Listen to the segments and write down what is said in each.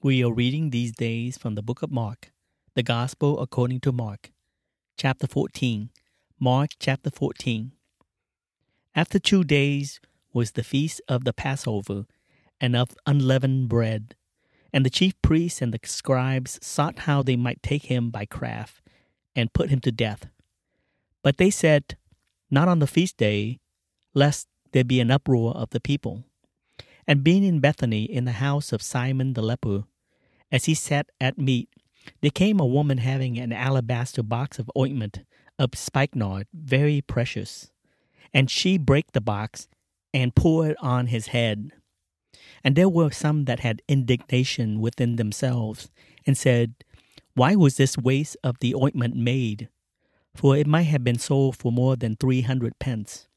We are reading these days from the book of Mark, the Gospel according to Mark, chapter 14. Mark chapter 14. After two days was the feast of the Passover and of unleavened bread. And the chief priests and the scribes sought how they might take him by craft and put him to death. But they said, Not on the feast day, lest there be an uproar of the people. And being in Bethany in the house of Simon the leper, as he sat at meat, there came a woman having an alabaster box of ointment of spikenard, very precious. And she brake the box and poured on his head. And there were some that had indignation within themselves, and said, Why was this waste of the ointment made? For it might have been sold for more than three hundred pence,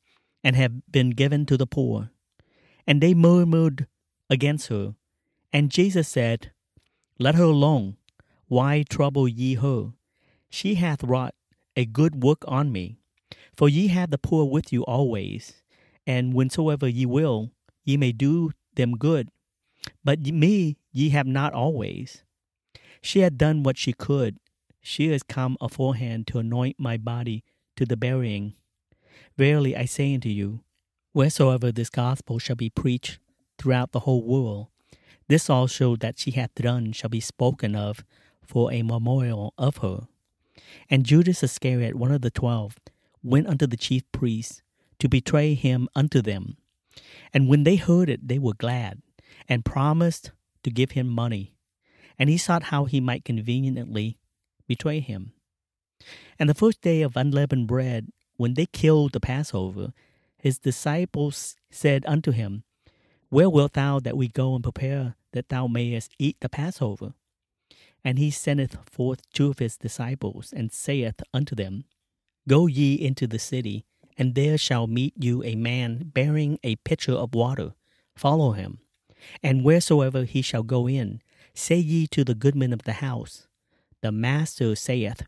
and have been given to the poor. And they murmured against her. And Jesus said, Let her alone. Why trouble ye her? She hath wrought a good work on me. For ye have the poor with you always, and whensoever ye will, ye may do them good. But me ye have not always. She had done what she could. She is come aforehand to anoint my body to the burying. Verily I say unto you, wheresoever this gospel shall be preached throughout the whole world, this also that she hath done shall be spoken of for a memorial of her. And Judas Iscariot, one of the twelve, went unto the chief priests to betray him unto them. And when they heard it, they were glad, and promised to give him money. And he sought how he might conveniently betray him. And the first day of unleavened bread, when they killed the Passover, his disciples said unto him, Where wilt thou that we go and prepare that thou mayest eat the Passover? And he sendeth forth two of his disciples, and saith unto them, Go ye into the city, and there shall meet you a man bearing a pitcher of water. Follow him. And wheresoever he shall go in, say ye to the goodman of the house, The master saith,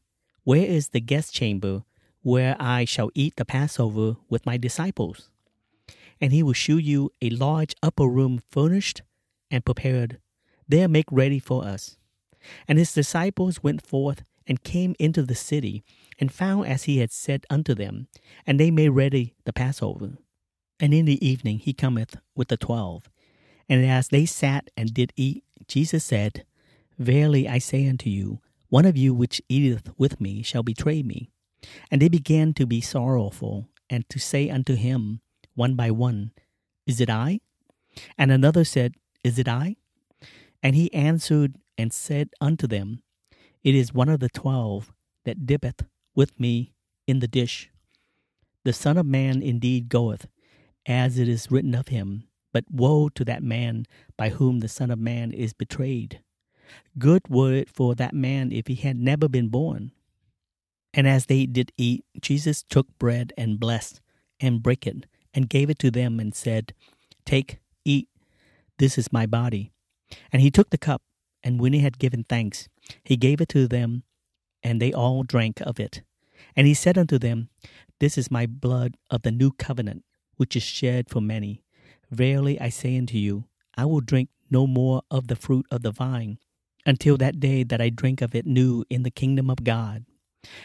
Where is the guest chamber, where I shall eat the Passover with my disciples? And he will shew you a large upper room furnished and prepared. There make ready for us. And his disciples went forth and came into the city, and found as he had said unto them, and they made ready the Passover. And in the evening he cometh with the twelve. And as they sat and did eat, Jesus said, Verily I say unto you, one of you which eateth with me shall betray me. And they began to be sorrowful, and to say unto him, one by one, Is it I? And another said, Is it I? And he answered and said unto them, It is one of the twelve that dippeth with me in the dish. The Son of Man indeed goeth, as it is written of him, but woe to that man by whom the Son of Man is betrayed. Good were it for that man if he had never been born. And as they did eat, Jesus took bread and blessed, and brake it, and gave it to them, and said, Take, eat, this is my body. And he took the cup, and when he had given thanks, he gave it to them, and they all drank of it. And he said unto them, This is my blood of the new covenant, which is shed for many. Verily I say unto you, I will drink no more of the fruit of the vine, until that day that I drink of it new in the kingdom of God.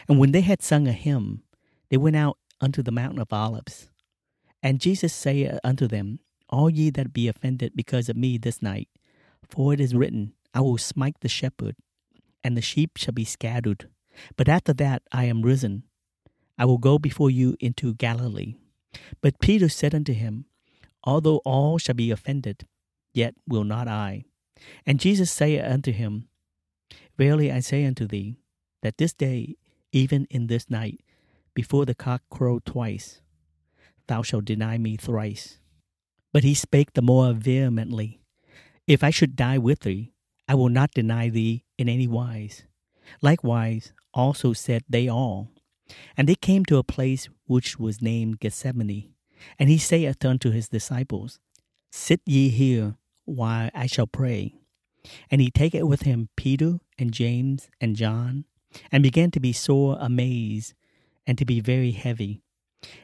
And when they had sung a hymn, they went out unto the mountain of Olives. And Jesus saith unto them, All ye that be offended because of me this night, for it is written, I will smite the shepherd, and the sheep shall be scattered. But after that I am risen. I will go before you into Galilee. But Peter said unto him, Although all shall be offended, yet will not I. And Jesus saith unto him, Verily I say unto thee, that this day, even in this night, before the cock crow twice, thou shalt deny me thrice. But he spake the more vehemently, If I should die with thee, I will not deny thee in any wise. Likewise also said they all. And they came to a place which was named Gethsemane. And he saith unto his disciples, Sit ye here while I shall pray. And he taketh with him Peter and James and John, and began to be sore amazed, and to be very heavy,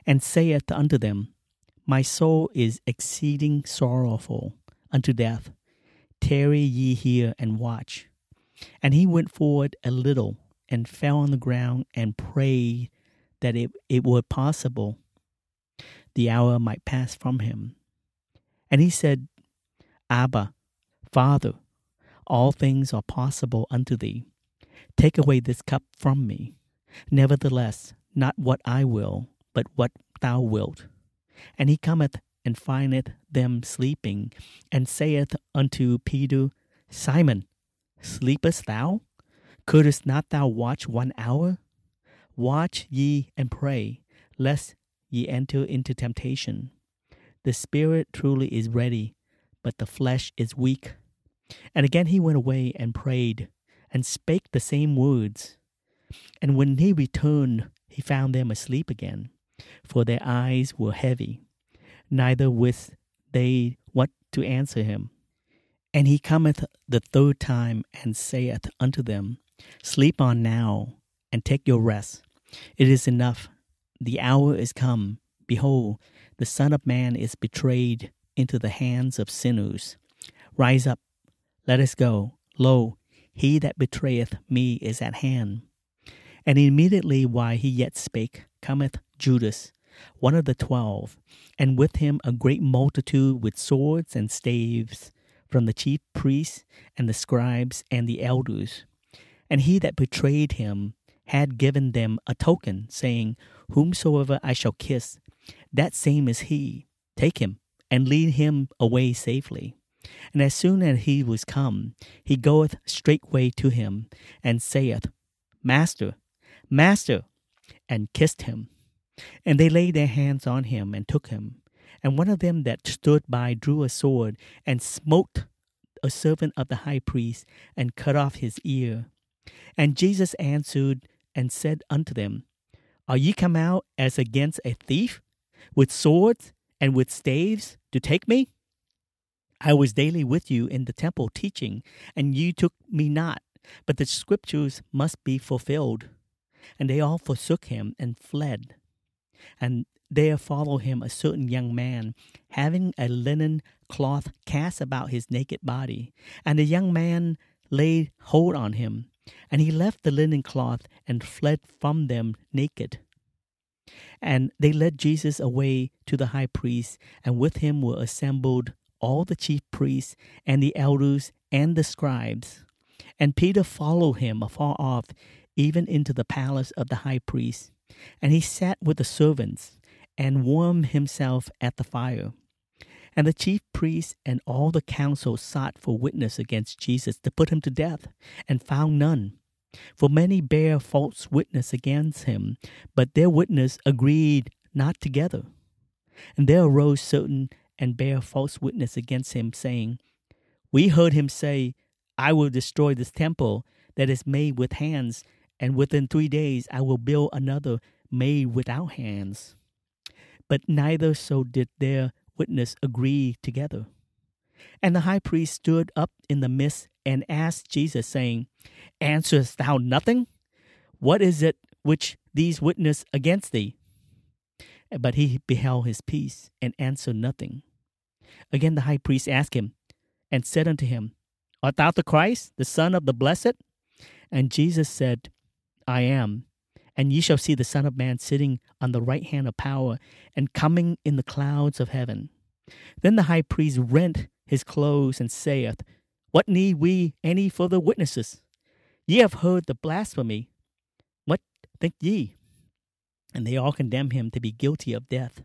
and saith unto them, My soul is exceeding sorrowful unto death. Tarry ye here and watch. And he went forward a little and fell on the ground and prayed that it, it were possible the hour might pass from him. And he said, Abba, Father, all things are possible unto thee. Take away this cup from me. Nevertheless, not what I will, but what thou wilt. And he cometh and findeth them sleeping, and saith unto Peter, Simon, sleepest thou? Couldst not thou watch one hour? Watch ye and pray, lest ye enter into temptation. The spirit truly is ready, but the flesh is weak. And again he went away and prayed, and spake the same words. And when he returned, he found them asleep again, for their eyes were heavy, neither wist they what to answer him. And he cometh the third time and saith unto them, Sleep on now, and take your rest. It is enough. The hour is come. Behold, the Son of Man is betrayed into the hands of sinners. Rise up, let us go. Lo, he that betrayeth me is at hand. And immediately while he yet spake, cometh Judas, one of the twelve, and with him a great multitude with swords and staves, from the chief priests and the scribes and the elders. And he that betrayed him had given them a token, saying, Whomsoever I shall kiss, that same is he. Take him, and lead him away safely. And as soon as he was come, he goeth straightway to him, and saith, Master, Master, and kissed him. And they laid their hands on him, and took him. And one of them that stood by drew a sword, and smote a servant of the high priest, and cut off his ear. And Jesus answered and said unto them, Are ye come out as against a thief, with swords and with staves, to take me? I was daily with you in the temple teaching, and you took me not. But the scriptures must be fulfilled. And they all forsook him and fled. And there followed him a certain young man, having a linen cloth cast about his naked body. And the young man laid hold on him, and he left the linen cloth and fled from them naked. And they led Jesus away to the high priest, and with him were assembled all the chief priests and the elders and the scribes. And Peter followed him afar off, even into the palace of the high priest. And he sat with the servants and warmed himself at the fire. And the chief priests and all the council sought for witness against Jesus to put him to death, and found none. For many bare false witness against him, but their witness agreed not together. And there arose certain and bear false witness against him, saying, We heard him say, I will destroy this temple that is made with hands, and within three days I will build another made without hands. But neither so did their witness agree together. And the high priest stood up in the midst and asked Jesus, saying, Answerest thou nothing? What is it which these witness against thee? But he beheld his peace and answered nothing. Again the high priest asked him, and said unto him, Art thou the Christ, the Son of the Blessed? And Jesus said, I am. And ye shall see the Son of Man sitting on the right hand of power, and coming in the clouds of heaven. Then the high priest rent his clothes, and saith, What need we any further witnesses? Ye have heard the blasphemy. What think ye? And they all condemned him to be guilty of death.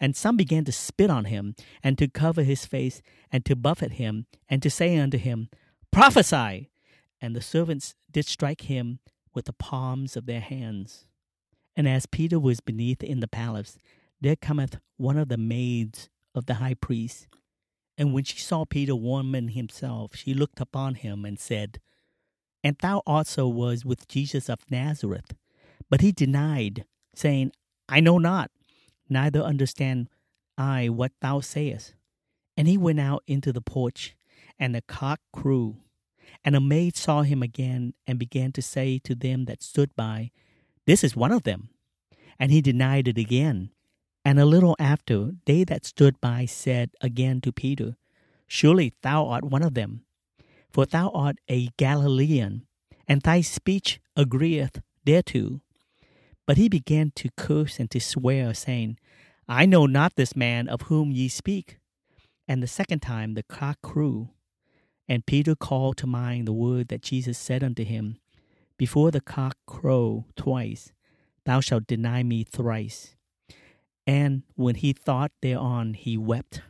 And some began to spit on him, and to cover his face, and to buffet him, and to say unto him, Prophesy! And the servants did strike him with the palms of their hands. And as Peter was beneath in the palace, there cometh one of the maids of the high priest. And when she saw Peter warming himself, she looked upon him and said, And thou also was with Jesus of Nazareth. But he denied, saying, I know not neither understand I what thou sayest. And he went out into the porch, and the cock crew. And a maid saw him again, and began to say to them that stood by, This is one of them. And he denied it again. And a little after, they that stood by said again to Peter, Surely thou art one of them, for thou art a Galilean, and thy speech agreeth thereto. But he began to curse and to swear, saying, I know not this man of whom ye speak. And the second time the cock crew. And Peter called to mind the word that Jesus said unto him, Before the cock crow twice, thou shalt deny me thrice. And when he thought thereon, he wept.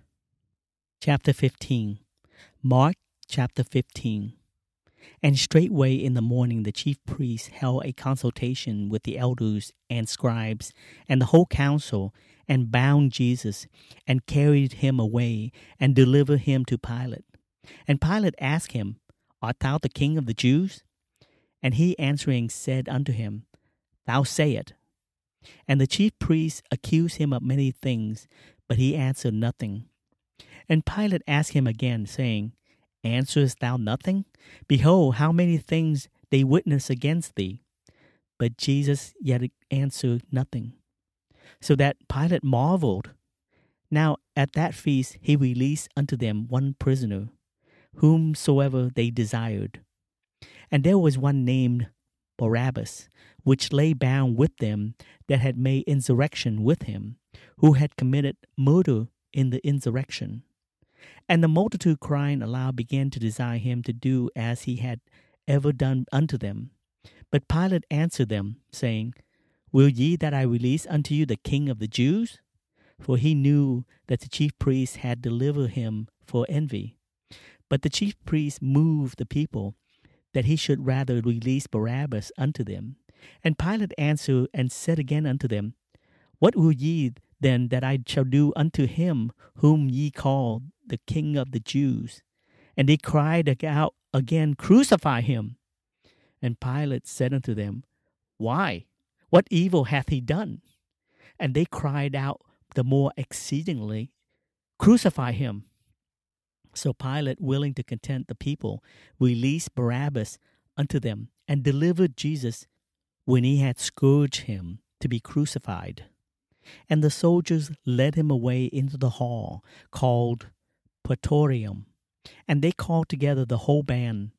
Chapter 15 Mark chapter 15 And straightway in the morning the chief priests held a consultation with the elders and scribes and the whole council, and bound Jesus, and carried him away, and delivered him to Pilate. And Pilate asked him, Art thou the king of the Jews? And he answering said unto him, Thou say it. And the chief priests accused him of many things, but he answered nothing. And Pilate asked him again, saying, Answerest thou nothing? Behold, how many things they witness against thee. But Jesus yet answered nothing. So that Pilate marveled. Now at that feast he released unto them one prisoner, whomsoever they desired. And there was one named Barabbas, which lay bound with them that had made insurrection with him, who had committed murder in the insurrection. And the multitude crying aloud began to desire him to do as he had ever done unto them. But Pilate answered them, saying, Will ye that I release unto you the king of the Jews? For he knew that the chief priests had delivered him for envy. But the chief priests moved the people that he should rather release Barabbas unto them. And Pilate answered and said again unto them, What will ye then that I shall do unto him whom ye call the King of the Jews? And they cried out again, Crucify him. And Pilate said unto them, Why? What evil hath he done? And they cried out the more exceedingly, Crucify him. So Pilate, willing to content the people, released Barabbas unto them, and delivered Jesus when he had scourged him to be crucified. And the soldiers led him away into the hall called Praetorium, and they called together the whole band,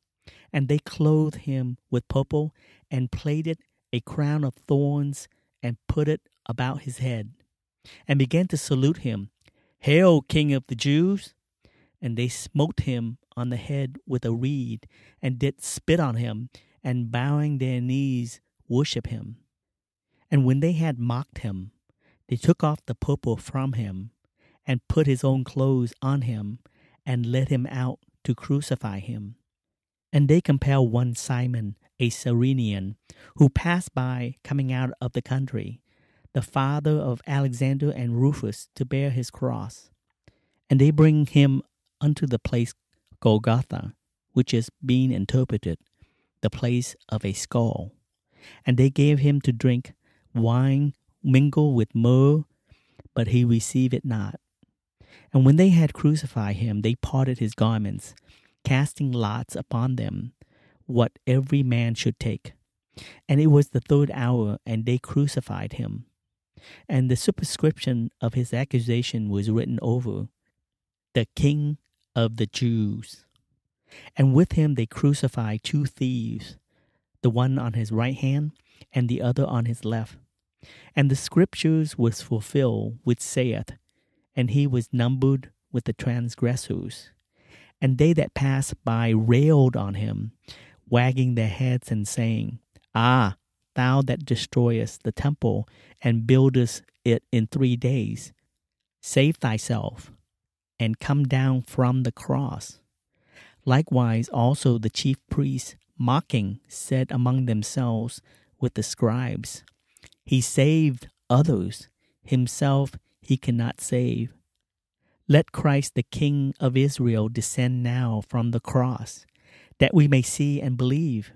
and they clothed him with purple, and plaited a crown of thorns, and put it about his head, and began to salute him, Hail, King of the Jews! And they smote him on the head with a reed, and did spit on him, and bowing their knees worship him. And when they had mocked him, they took off the purple from him, and put his own clothes on him, and led him out to crucify him. And they compel one Simon, a Cyrenian, who passed by coming out of the country, the father of Alexander and Rufus, to bear his cross. And they bring him unto the place Golgotha, which is being interpreted, the place of a skull. And they gave him to drink wine mingled with myrrh, but he received it not. And when they had crucified him, they parted his garments, casting lots upon them what every man should take. And it was the third hour, and they crucified him. And the superscription of his accusation was written over the King of the Jews. And with him they crucified two thieves, the one on his right hand and the other on his left. And the scriptures was fulfilled which saith, And he was numbered with the transgressors. And they that passed by railed on him, wagging their heads and saying, Ah, thou that destroyest the temple and buildest it in three days, save thyself, and come down from the cross. Likewise also the chief priests, mocking, said among themselves with the scribes, He saved others, himself he cannot save. Let Christ the King of Israel descend now from the cross, that we may see and believe.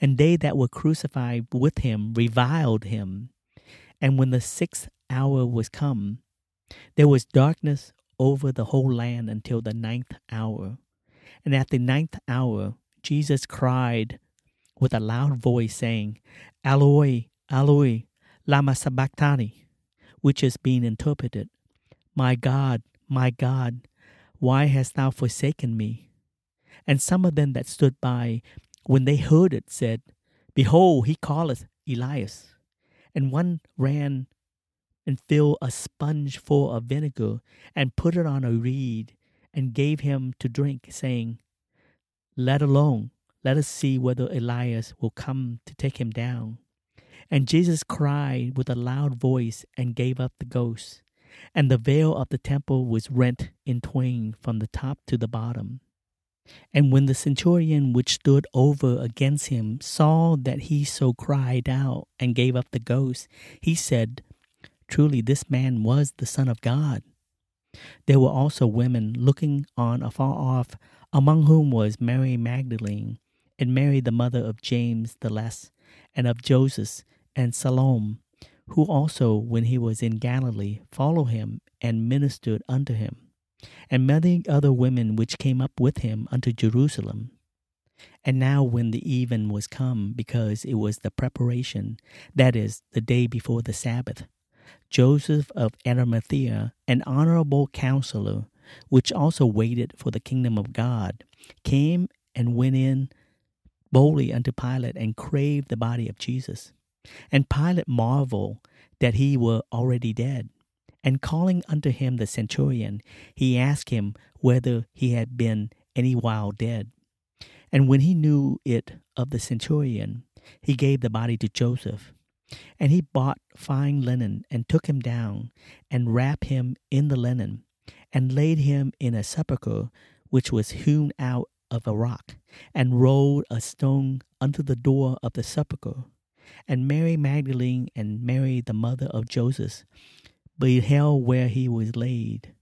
And they that were crucified with him reviled him. And when the sixth hour was come, there was darkness over the whole land until the ninth hour. And at the ninth hour, Jesus cried with a loud voice, saying, Eloi, Eloi, lama sabachthani, which is being interpreted, My God, my God, Why hast thou forsaken me? And some of them that stood by, when they heard it, said, Behold, he calleth Elias. And one ran and filled a sponge full of vinegar, and put it on a reed, and gave him to drink, saying, Let alone, let us see whether Elias will come to take him down. And Jesus cried with a loud voice and gave up the ghost. And the veil of the temple was rent in twain from the top to the bottom. And when the centurion which stood over against him saw that he so cried out and gave up the ghost, he said, Truly this man was the Son of God. There were also women looking on afar off, among whom was Mary Magdalene, and Mary the mother of James the Less, and of Joseph, and Salome, who also, when he was in Galilee, followed him and ministered unto him, and many other women which came up with him unto Jerusalem. And now, when the even was come, because it was the preparation, that is, the day before the Sabbath, Joseph of Arimathea, an honorable counselor, which also waited for the kingdom of God, came and went in boldly unto Pilate and craved the body of Jesus. And Pilate marveled that he were already dead. And calling unto him the centurion, he asked him whether he had been any while dead. And when he knew it of the centurion, he gave the body to Joseph. And he bought fine linen, and took him down, and wrapped him in the linen, and laid him in a sepulchre which was hewn out of a rock, and rolled a stone unto the door of the sepulchre. And Mary Magdalene and Mary the mother of Joseph beheld where he was laid.